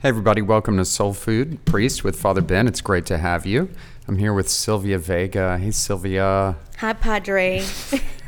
Hey, everybody, welcome to Soul Food Priest with Father Ben. It's great to have you. I'm here with Silvia Vega. Hey, Silvia. Hi, Padre.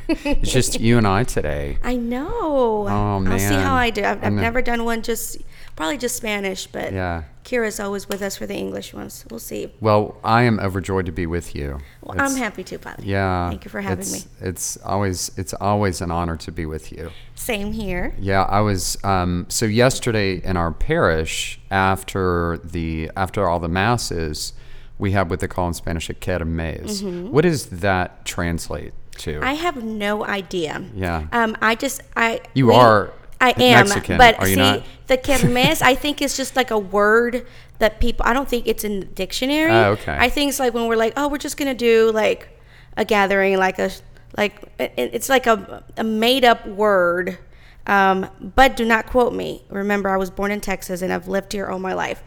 It's just you and I today. I know. Oh, man. I'll see how I do. I've, I've never done one, just probably just Spanish, but Yeah. Kira's always with us for the English ones. We'll see. Well, I am overjoyed to be with you. Well, It's- I'm happy too, Padre. Yeah. Thank you for having it's, me. It's always it's always an honor to be with you. Same here. Yeah, I was. Um, so yesterday in our parish, after the after all the masses, we have what they call in Spanish a kermes. What does that translate to? Mm-hmm. I have no idea. Yeah. Um, I just I. You we- are I am, Mexican, but are you see, not? the kermes, I think is just like a word that people. I don't think it's in the dictionary. Oh, okay. I think it's like when we're like, oh, we're just gonna do like a gathering, like a like it, it's like a a made up word. Um, but do not quote me. Remember, I was born in Texas and I've lived here all my life.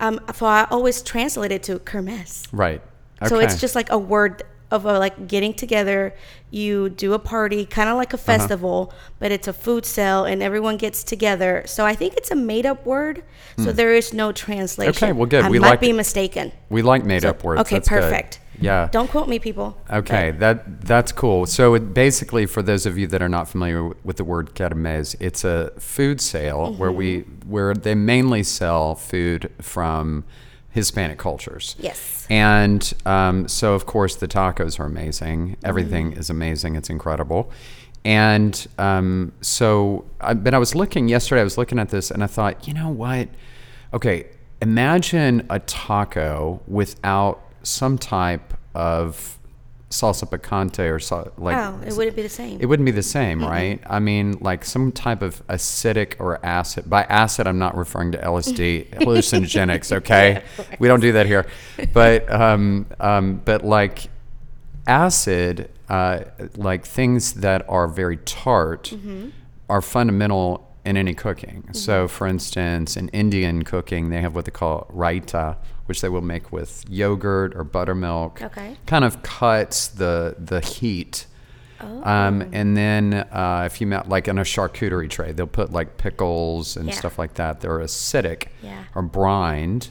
Um, so I always translate it to kermes. right. Okay. So it's just like a word of a like getting together. You do a party, kind of like Uh-huh. a festival, but it's a food sale and everyone gets together. So I think it's a made up word. So there is no translation. Hmm. Okay, well, good. I We might like be mistaken. we like made So- up words. Okay, That's good. perfect. Yeah. Don't quote me, people. Okay, that that's cool. So it basically, for those of you that are not familiar with the word kermes, it's a food sale where we Mm-hmm. where they mainly sell food from Hispanic cultures. Yes. And um, so, of course, the tacos are amazing. Everything Mm-hmm. is amazing. It's incredible. And um, so, I, but I was looking yesterday. I was looking at this, and I thought, you know what? Okay, imagine a taco without some type of salsa picante or so, like. oh, it wouldn't be the same. It wouldn't be the same, right? I mean, like some type of acidic or acid. By acid, I'm not referring to LSD, hallucinogenics. Okay, we don't do that here. But um, um, but like acid, uh, like things that are very tart, are fundamental in any cooking. So, for instance, in Indian cooking, they have what they call raita, which they will make with yogurt or buttermilk. Okay. Kind of cuts the the heat. Um, and then uh, if you ma- like in a charcuterie tray, they'll put like pickles and Yeah. stuff like that. They're acidic Yeah. or brined.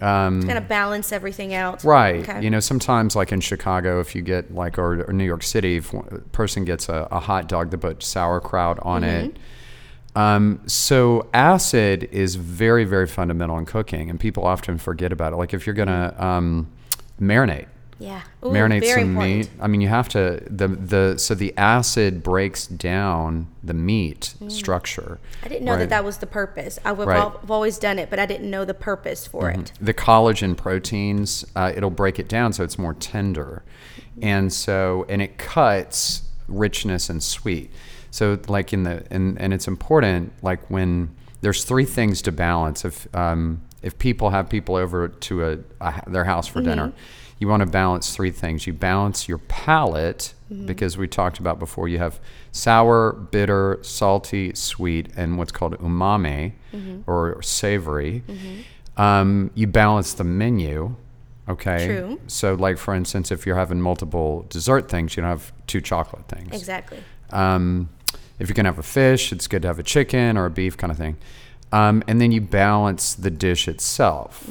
Um, kind of balance everything out. Right. Okay. You know, sometimes like in Chicago, if you get like, or, or New York City, if a person gets a, a hot dog, they put sauerkraut on Mm-hmm. it. Um, so acid is very, very fundamental in cooking, and people often forget about it. Like if you're gonna um, marinate, Yeah. Ooh, marinate some important. meat. I mean, you have to the the so the acid breaks down the meat structure. Mm. I didn't know right? that that was the purpose. I've, Right. I've always done it, but I didn't know the purpose for it. the collagen proteins uh, it'll break it down so it's more tender and so and it cuts richness and sweet so like in the and, and it's important like when there's three things to balance. If um, if people have people over to a, a their house for dinner you want to balance three things. You balance your palate because we talked about before you have sour bitter salty sweet and what's called umami or savory. Um, you balance the menu okay? True. so like for instance if you're having multiple dessert things you don't have two chocolate things. Exactly. um, if you're gonna have a fish, it's good to have a chicken or a beef kind of thing. Um, and then you balance the dish itself,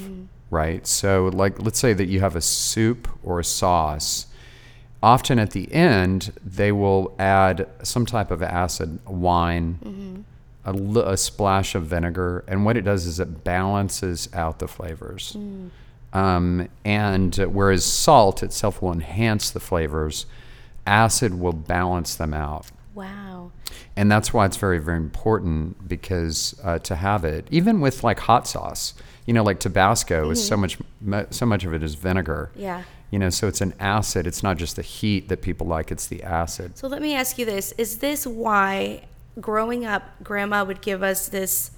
right? So, like, let's say that you have a soup or a sauce. Often at the end, they will add some type of acid, wine, a, a splash of vinegar, and what it does is it balances out the flavors. Um, and uh, whereas salt itself will enhance the flavors, acid will balance them out Wow. And that's why it's very very important because uh, to have it even with like hot sauce you know like tabasco is so much so much of it is vinegar Yeah. you know so it's an acid it's not just the heat that people like it's the acid So let me ask you this: Is this why, growing up, Grandma would give us this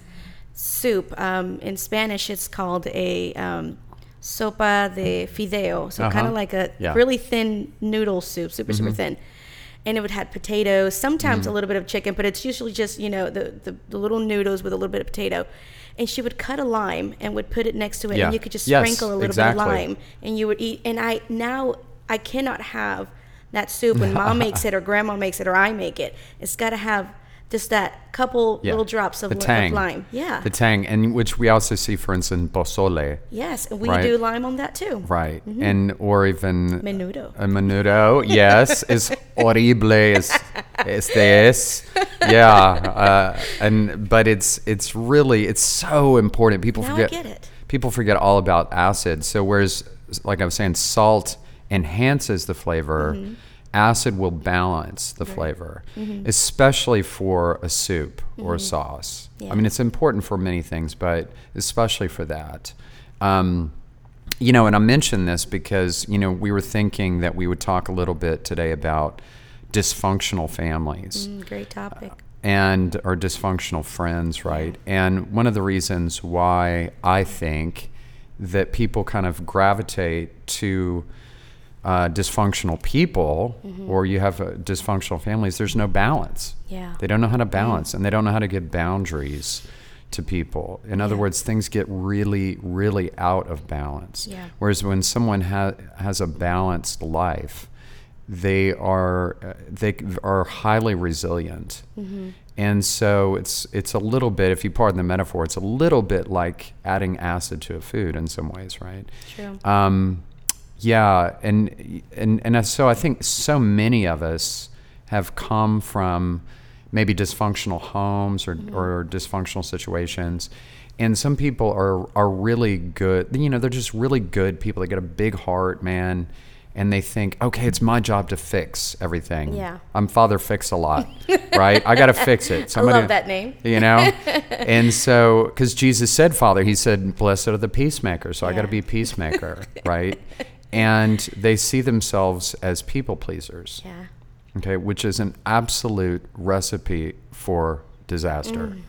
soup? Um, in Spanish, it's called a um, sopa de fideo, so kind Uh-huh. of like a Yeah. really thin noodle soup, super super thin. And it would have potatoes, sometimes a mm. little bit of chicken, but it's usually just you know the, the the little noodles with a little bit of potato. And she would cut a lime and would put it next to it, Yeah. and you could just Yes, sprinkle a little exactly. bit of lime, and you would eat. And I now I cannot have that soup when mom makes it or grandma makes it or I make it. It's got to have just that couple Yeah. little drops of, of lime. Yeah. The tang, and which we also see, for instance, pozole, yes, and we Right. do lime on that too. right? And or even Menudo. a menudo. Yes, is horrible. Es, este es. Yeah, uh, and but it's it's really it's so important. People Now I forget. get it. People forget all about acid. So whereas, like I was saying, salt enhances the flavor. Mm-hmm. Acid will balance the flavor, especially for a soup or a sauce. Mm-hmm. Yeah. I mean, it's important for many things, but especially for that. Um, you know, and I mentioned this because, you know, we were thinking that we would talk a little bit today about dysfunctional families Mm, great topic. and or dysfunctional friends, right? And one of the reasons why I think that people kind of gravitate to uh, dysfunctional people or you have uh, dysfunctional families, there's no balance. Yeah. They don't know how to balance and they don't know how to give boundaries to people. In other Yeah. words, things get really, really out of balance. Yeah. Whereas when someone ha- has a balanced life, they are uh, they are highly resilient. Mm-hmm. And so it's it's a little bit, if you pardon the metaphor, it's a little bit like adding acid to a food in some ways, right? True. Um, yeah, and and and so I think so many of us have come from maybe dysfunctional homes or, mm-hmm. or dysfunctional situations, and some people are are really good. You know, they're just really good people. They get a big heart, man, and they think, okay, it's my job to fix everything. Yeah. I'm Father Fix a lot, right? I got to fix it. I love that name. You know, and so because Jesus said, Father, He said, "Blessed are the peacemakers." So I got to be a peacemaker, right? And they see themselves as people pleasers, Yeah. okay, which is an absolute recipe for disaster. Mm.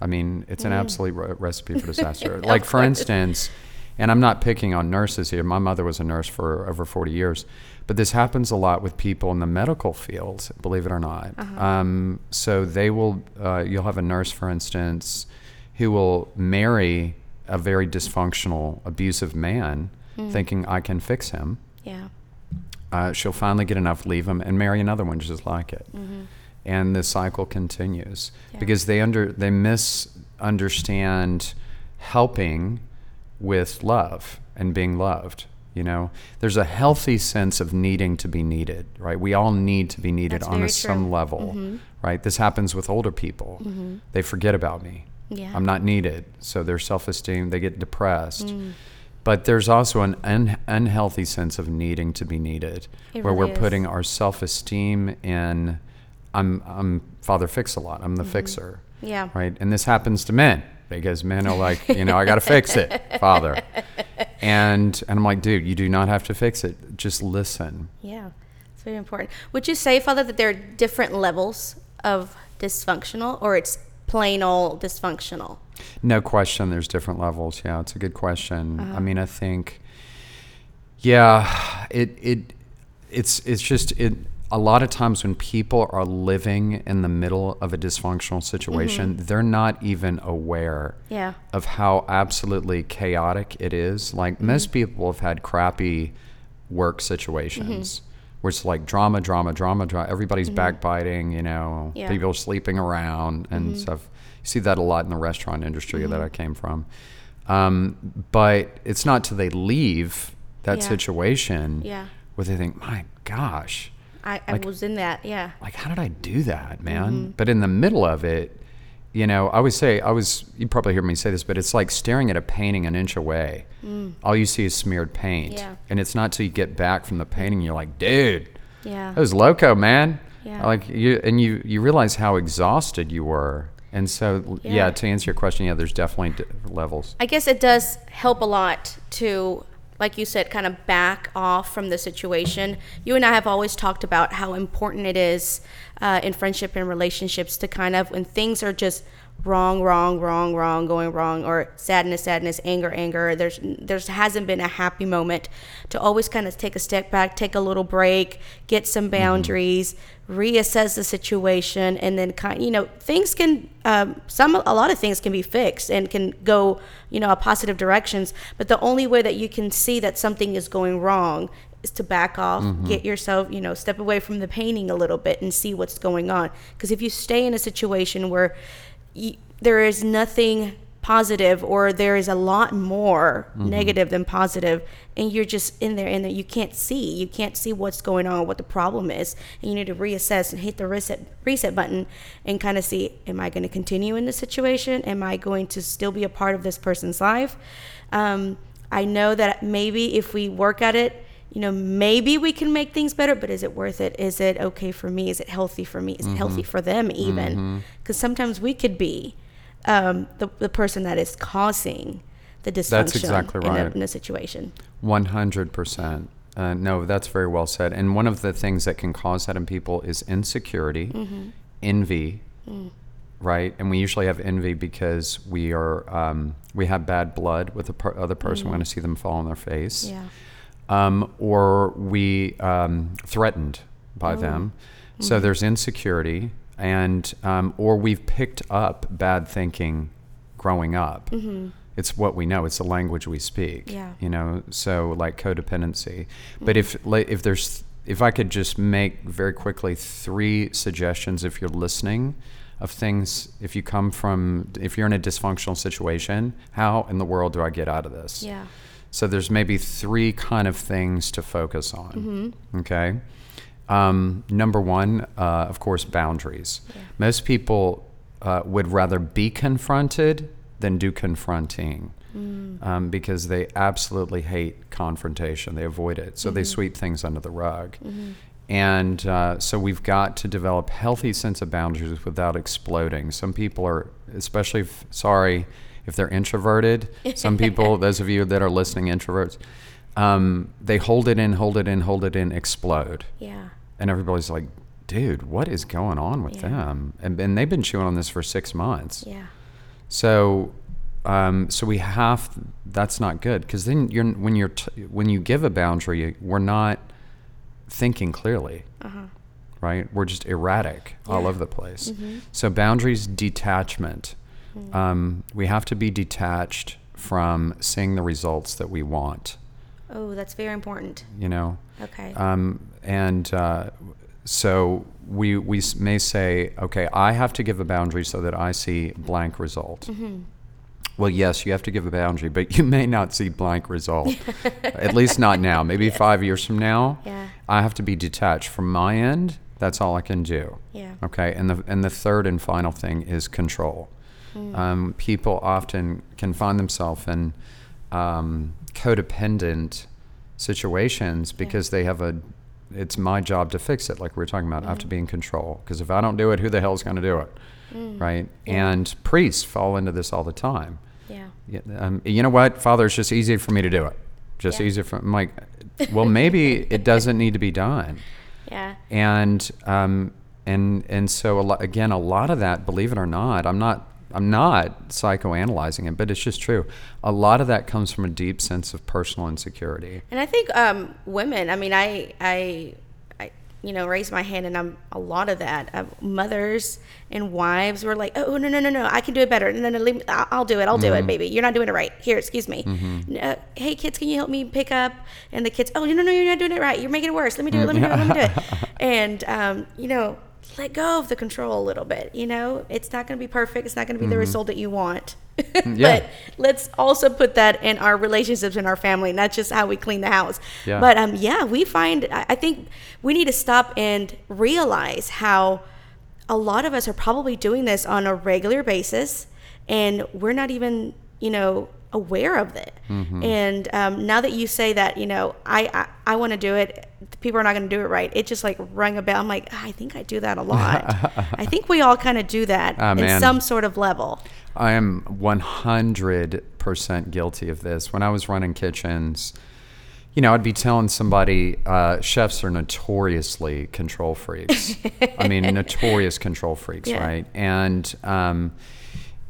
I mean, it's an absolute re- recipe for disaster. like, for instance, and I'm not picking on nurses here. My mother was a nurse for over 40 years, but this happens a lot with people in the medical field, believe it or not. Um, so they will, uh, you'll have a nurse, for instance, who will marry a very dysfunctional, abusive man, thinking I can fix him. Yeah. Uh, she'll finally get enough, leave him, and marry another one just like it. And the cycle continues Yeah. because they under they misunderstand helping with love and being loved. You know, there's a healthy sense of needing to be needed, right? We all need to be needed That's on a some true. Mm-hmm. level, right? This happens with older people. They forget about me. Yeah. I'm not needed, so their self-esteem they get depressed. Mm. But there's also an un- unhealthy sense of needing to be needed, It where really we're is. putting our self-esteem in. I'm I'm Father Fix a lot. I'm the mm-hmm. fixer, Yeah. right? And this happens to men because men are like, you know, I got to fix it, Father. And and I'm like, dude, you do not have to fix it. Just listen. Yeah, it's very important. Would you say, Father, that there are different levels of dysfunctional, or it's plain old dysfunctional? No question, there's different levels. Yeah, it's a good question. Uh-huh. I mean, I think, yeah, it it it's it's just it. A lot of times when people are living in the middle of a dysfunctional situation, they're not even aware Mm-hmm. Yeah. of how absolutely chaotic it is. Like Mm-hmm. most people have had crappy work situations. Mm-hmm. Where it's like drama, drama, drama, drama. Everybody's backbiting, you know, Yeah. people sleeping around and stuff. You see that a lot in the restaurant industry that I came from. Um, but it's not till they leave that Yeah. situation Yeah. where they think, my gosh, I, I Like- was in that. Yeah. like how did I do that, man? Mm-hmm. But in the middle of it, you know, I always say I was you probably hear me say this, but it's like staring at a painting an inch away. All you see is smeared paint. Mm. Yeah. And it's not till you get back from the painting you're like, dude, Yeah. that was loco, man. Yeah. Like you and you you realize how exhausted you were. And so yeah, Yeah. to answer your question, yeah, there's definitely di- levels. I guess it does help a lot to, like you said, kind of back off from the situation. You and I have always talked about how important it is uh, in friendship and relationships to kind of, when things are just wrong, wrong, wrong, wrong, going wrong, or sadness, sadness, anger, anger. There's there's hasn't been a happy moment to always kind of take a step back, take a little break, get some boundaries, reassess the situation, and then kind you know things can um, some a lot of things can be fixed and can go you know a positive directions. But the only way that you can see that something is going wrong is to back off, get yourself, you know, step away from the painting a little bit and see what's going on. Because if you stay in a situation where y there is nothing positive or there is a lot more negative than positive and you're just in there and you can't see. You can't see what's going on what the problem is and you need to reassess and hit the reset reset button and kind of see am i going to continue in this situation? Am i going to still be a part of this person's life? Um, i know that maybe if we work at it you know maybe we can make things better but is it worth it is it okay for me is it healthy for me is it healthy for them even because sometimes we could be um, the, the person that is causing the dysfunction exactly in, a, in a situation. 100%. Uh, no, that's very well said. And one of the things that can cause that in people is insecurity, Mm-hmm. envy, Mm. right? And we usually have envy because we are um, we have bad blood with the per- other person. We want to see them fall on their face, Mm. Yeah. Um, or we um, threatened by Oh. them. So Mm-hmm. there's insecurity, and um, or we've picked up bad thinking growing up. It's what we know. It's the language we speak. Mm-hmm. Yeah. You know, so like codependency. But if if there's if I could just make very quickly three suggestions if you're listening of things if you come from if you're in a dysfunctional situation, how in the world do I get out of this? Yeah. So there's maybe three kind of things to focus on. Okay. Um, number one, uh, of course, boundaries. Most people uh, would rather be confronted than do confronting um, because they absolutely hate confrontation. They avoid it. So they sweep things under the rug. And uh, so we've got to develop healthy sense of boundaries without exploding. Some people are, especially if, sorry, if they're introverted. Some people, those of you that are listening, introverts, um, they hold it in, hold it in, hold it in, explode Yeah. and everybody's like, "Dude, what is going on with Yeah. them?" And, and they've been chewing on this for six months. Yeah. So, um, so we have. That's not good because then you're when you're t- when you give a boundary, we're not thinking clearly, Uh-huh right? We're just erratic all over the place. So boundaries, detachment. Um, we have to be detached from seeing the results that we want. Oh, that's very important. You know. Okay. Um, and uh, so we we may say, okay, I have to give a boundary so that I see blank result. Mm-hmm. Well, yes, you have to give a boundary, but you may not see blank result. At least not now. Maybe five years from now, Yeah. I have to be detached from my end. That's all I can do. Yeah. Okay. And the and the third and final thing is control. Um, people often can find themselves in um, codependent situations because they have a. It's my job to fix it, like we were talking about. I have to be in control because if I don't do it, who the hell's going to do it, right? And priests fall into this all the time. Yeah. Yeah, um, you know what, Father? It's just easy for me to do it. Just Yeah. easier for. I'm like, well, maybe it doesn't need to be done Yeah. and um, and and so a lo- again, a lot of that, believe it or not, I'm not I'm not psychoanalyzing it, but it's just true. A lot of that comes from a deep sense of personal insecurity. And I think um, women. I mean, I, I, I, you know, raise my hand, and I'm a lot of that. Uh, mothers and wives were like, "Oh no, no, no, no! I can do it better. No, no, leave me. I'll, I'll do it. I'll do it, baby. You're not doing it right. Here, excuse me. Uh, hey, kids, can you help me pick up?" And the kids, "Oh, no, no, no! You're not doing it right. You're making it worse. Let me do it. Let me do it. Let me do it." And um, you know, let go of the control a little bit. You know, it's not going to be perfect. It's not going to be the result that you want. Yeah. but let's also put that in our relationships in our family, not just how we clean the house. Yeah. But um, yeah, we find I think we need to stop and realize how a lot of us are probably doing this on a regular basis, and we're not even you know aware of it. And um, now that you say that, you know, I I, I want to do it. People are not going to do it right. It just like rang a bell. I'm like, "Ah, I think I do that a lot. I think we all kind of do that Ah, in man. some sort of level. I am 100% guilty of this. When I was running kitchens, you know, I'd be telling somebody uh, chefs are notoriously control freaks. I mean, notorious control freaks, Yeah. right? And um,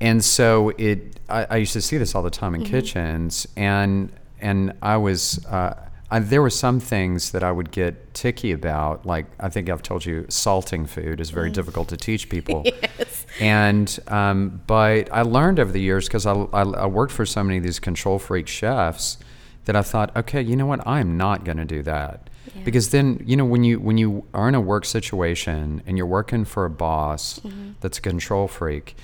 and so it. I, I used to see this all the time in kitchens, and and I was. Uh, I, there were some things that I would get ticky about, like I think I've told you, salting food is very difficult to teach people. Yes. And um, but I learned over the years because I, I, I worked for so many of these control freak chefs that I thought, okay, you know what? I'm not going to do that. Because then, you know, when you when you are in a work situation and you're working for a boss Mm-hmm. that's a control freak,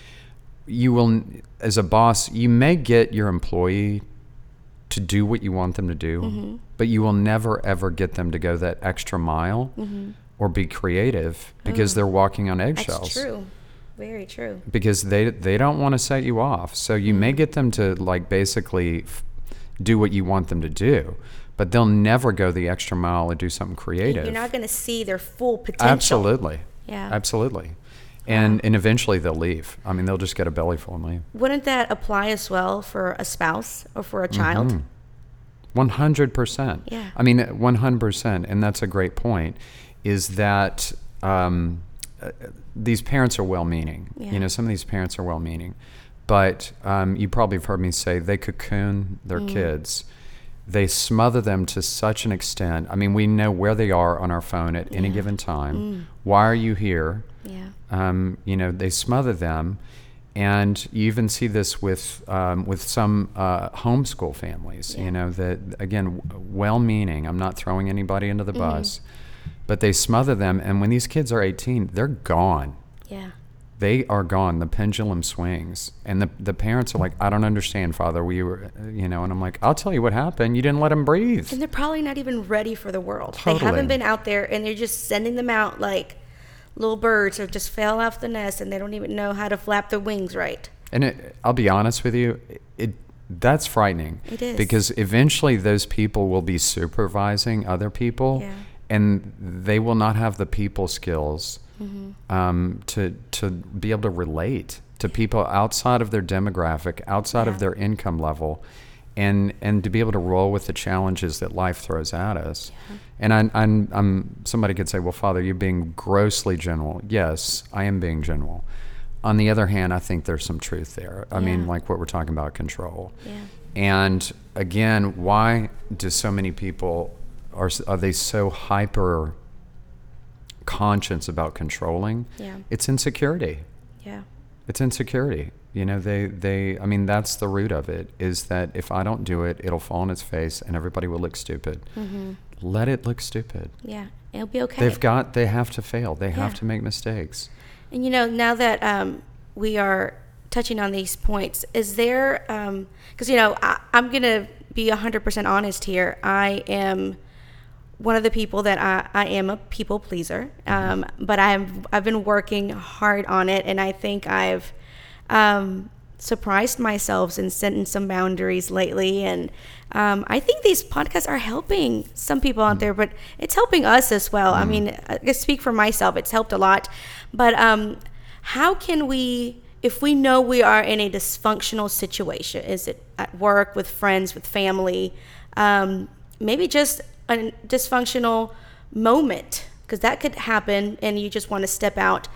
you will as a boss, you may get your employee to do what you want them to do, Mm-hmm. but you will never ever get them to go that extra mile or be creative because they're walking on eggshells Mm-hmm. That's true. Very true. because they they don't want to set you off. So you may Mm-hmm. get them to like basically f- do what you want them to do, but they'll never go the extra mile and do something creative. You're not going to see their full potential. Absolutely. Yeah. Absolutely. And and eventually they'll leave. I mean, they'll just get a belly full and leave. Wouldn't that apply as well for a spouse or for a child? Mm-hmm. One hundred percent. Yeah. I mean, one hundred percent, and that's a great point. Is that um, uh, these parents are well-meaning? Yeah. You know, some of these parents are well-meaning, but um, you probably have heard me say they cocoon their Mm. kids. They smother them to such an extent. I mean, we know where they are on our phone at any Yeah. Mm. given time. Why are you here? Yeah. um, you know, they smother them, and you even see this with um, with some uh, homeschool families. Yeah. You know, that again, well-meaning. I'm not throwing anybody under the bus, but they smother them, and when these kids are 18, they're gone. Yeah. They are gone. The pendulum swings, and the the parents are like, "I don't understand, Father. We were, uh, you know," and I'm like, "I'll tell you what happened. You didn't let them breathe." And they're probably not even ready for the world. They haven't been out there and they're just sending them out like little birds who just fell off the nest and they don't even know how to flap their wings right. And it, I'll be honest with you, it that's frightening. It is. because eventually those people will be supervising other people, Yeah. and they will not have the people skills Mm-hmm. um, to to be able to relate to people outside of their demographic, outside Yeah. of their income level. And, and to be able to roll with the challenges that life throws at us, and I, I'm, I'm somebody could say, well, Father, you're being grossly general. Yes, I am being general. On the other hand, I think there's some truth there. I mean, like what we're talking about, control. Yeah. And again, why do so many people are are they so hyper conscious about controlling? Yeah. It's insecurity. Yeah. It's insecurity. You know, they they I mean that's the root of it is that if I don't do it, it'll fall on its face and everybody will look stupid. Let it look stupid. Yeah. It'll be okay. They've got they have to fail. They have to make mistakes. And you know, now that um, we are touching on these points, is there, because, you know, I, I'm going to be 100% honest here. I am one of the people that I, I am a people pleaser, um, but I've, I've been working hard on it, and I think I've um, surprised myself in setting some boundaries lately. And um, I think these podcasts are helping some people out there, but it's helping us as well. I mean, I speak for myself, it's helped a lot. But um, how can we, if we know we are in a dysfunctional situation, is it at work, with friends, with family, um, maybe just a dysfunctional moment, because that could happen and you just want to step out.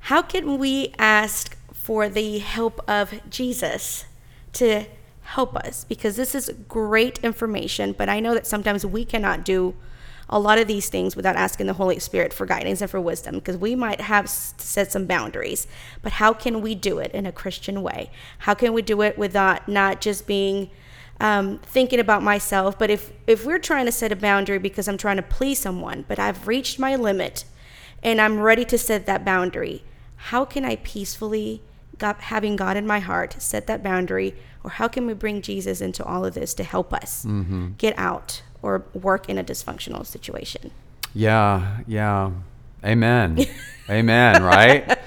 How can we ask for the help of Jesus to help us? Because this is great information, but I know that sometimes we cannot do a lot of these things without asking the Holy Spirit for guidance and for wisdom because we might have set some boundaries. But how can we do it in a Christian way? How can we do it without not just being um, thinking about myself? But if, if we're trying to set a boundary because I'm trying to please someone, but I've reached my limit and I'm ready to set that boundary, how can I peacefully, God, having God in my heart, set that boundary? Or how can we bring Jesus into all of this to help us get out or work in a dysfunctional situation? Yeah, yeah. Amen. Amen, right?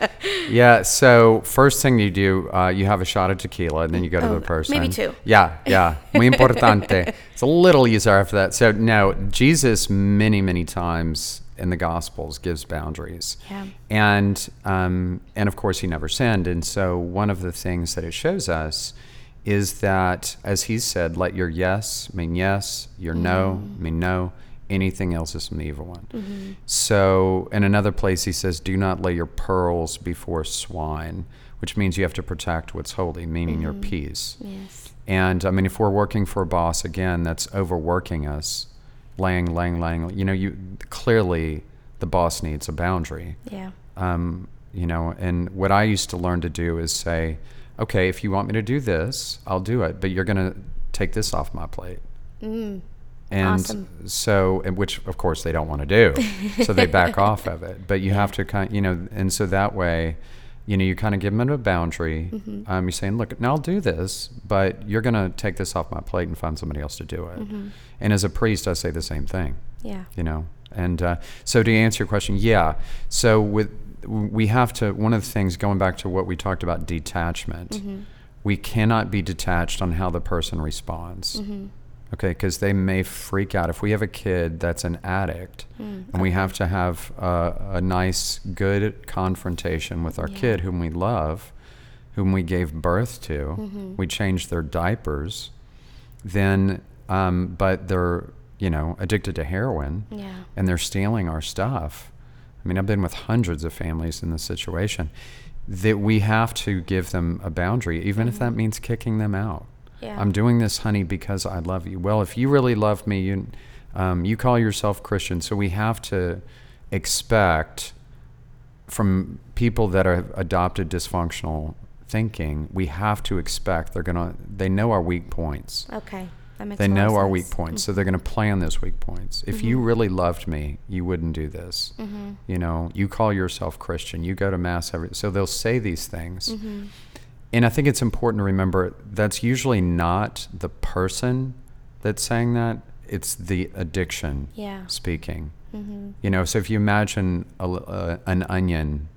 Yeah, so first thing you do, uh, you have a shot of tequila and then you go to Oh, the person. maybe two. Yeah, yeah. Muy importante. it's a little easier after that. So, no, Jesus many, many times in the Gospels gives boundaries. Yeah. And, um, and of course, he never sinned. And so, one of the things that it shows us is that, as he said, let your yes mean yes, your no mean no, anything else is from the evil one. So, in another place, he says, do not lay your pearls before swine, which means you have to protect what's holy, meaning your peace. Yes. And I mean, if we're working for a boss again that's overworking us, laying, laying, laying, you know, you clearly the boss needs a boundary. Yeah. Um, you know, and what I used to learn to do is say, okay, if you want me to do this, I'll do it, but you're going to take this off my plate. Mm. And Awesome. so, and which of course they don't want to do, so they back off of it. But you have to kind, of, you know, and so that way, you know, you kind of give them a boundary. Mm-hmm. Um, you're saying, look, now I'll do this, but you're going to take this off my plate and find somebody else to do it. Mm-hmm. And as a priest, I say the same thing Yeah. you know and uh, so to answer your question yeah so with we have to one of the things going back to what we talked about detachment Mm-hmm. we cannot be detached on how the person responds Mm-hmm. Okay because they may freak out if we have a kid that's an addict and we have to have a, a nice good confrontation with our Yeah. kid whom we love whom we gave birth to Mm-hmm. we changed their diapers then um, but they're you know addicted to heroin Yeah. and they're stealing our stuff i mean i've been with hundreds of families in this situation that we have to give them a boundary even if that means kicking them out Yeah. i'm doing this honey because i love you well if you really love me you um, you call yourself christian so we have to expect from people that are adopted dysfunctional thinking we have to expect they're gonna they know our weak points Okay. That makes sense. they know our sense. weak points, so they're going to play on those weak points. If you really loved me, you wouldn't do this. Mm-hmm. You know, you call yourself Christian, you go to mass every. So they'll say these things, Mm-hmm. And I think it's important to remember that's usually not the person that's saying that; it's the addiction Yeah. speaking. Mm-hmm. You know, so if you imagine a, uh, an onion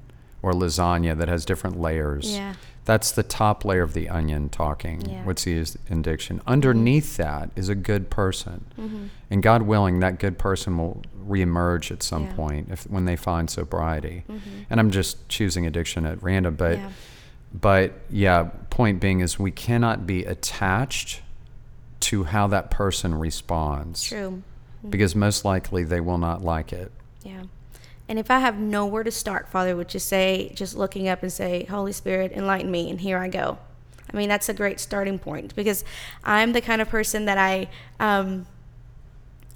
or lasagna that has different layers, Yeah. that's the top layer of the onion talking. Yeah. What's the addiction? Underneath that is a good person, Mm-hmm. and God willing, that good person will reemerge at some Yeah. point if when they find sobriety. Mm-hmm. And I'm just choosing addiction at random, but Yeah. But yeah, point being is we cannot be attached to how that person responds True. because most likely they will not like it. Yeah. And if I have nowhere to start, Father would just say, just looking up and say, Holy Spirit, enlighten me, and here I go. I mean, that's a great starting point because I'm the kind of person that I um,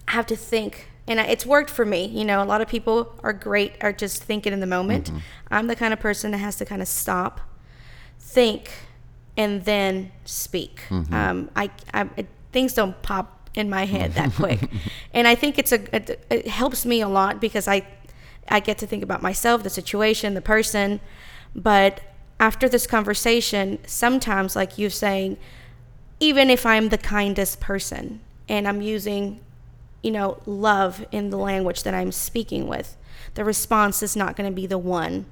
have to think, and I, it's worked for me. You know, a lot of people are great, are just thinking in the moment. I'm the kind of person that has to kind of stop, think, and then speak. Um, I, I things don't pop in my head that quick, and I think it's a it, it helps me a lot because I I get to think about myself, the situation, the person, but after this conversation, sometimes like you saying, even if I'm the kindest person and I'm using, you know, love in the language that I'm speaking with, the response is not going to be the one.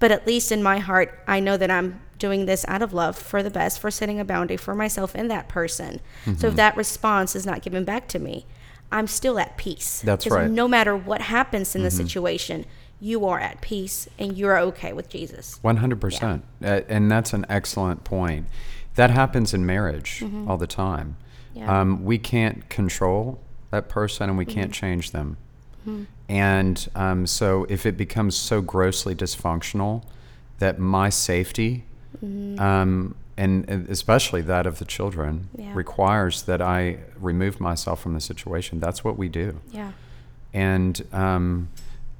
But at least in my heart, I know that I'm doing this out of love for the best, for setting a boundary for myself and that person. So Mm-hmm. if that response is not given back to me, I'm still at peace. That's right. Mm-hmm. No matter what happens in the situation, you are at peace and you're okay with Jesus. One hundred percent, Uh, and that's an excellent point. That happens in marriage all the time. Mm-hmm. Yeah. Um, we can't control that person, and we can't Mm-hmm. change them. And um, so, if it becomes so grossly dysfunctional that my safety, Mm-hmm. um, and and especially that of the children, Yeah. requires that I remove myself from the situation, that's what we do Yeah. and um,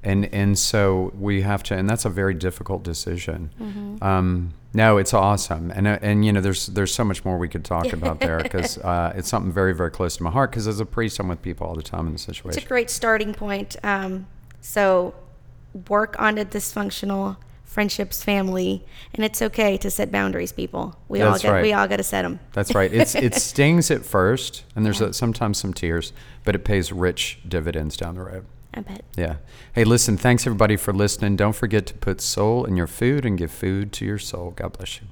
and and so we have to, and that's a very difficult decision. Mm-hmm. Um, no, it's awesome, and uh, and you know, there's there's so much more we could talk about there because uh, it's something very very close to my heart. Because as a priest, I'm with people all the time in the situation It's a great starting point. Um, so work on a dysfunctional friendships, family, and it's okay to set boundaries, people. We all That's got right. we all got to set them. That's right. It's it stings at first, and there's Yeah. a, sometimes some tears, but it pays rich dividends down the road. I bet. Yeah. Hey, listen. Thanks everybody for listening. Don't forget to put soul in your food and give food to your soul. God bless you.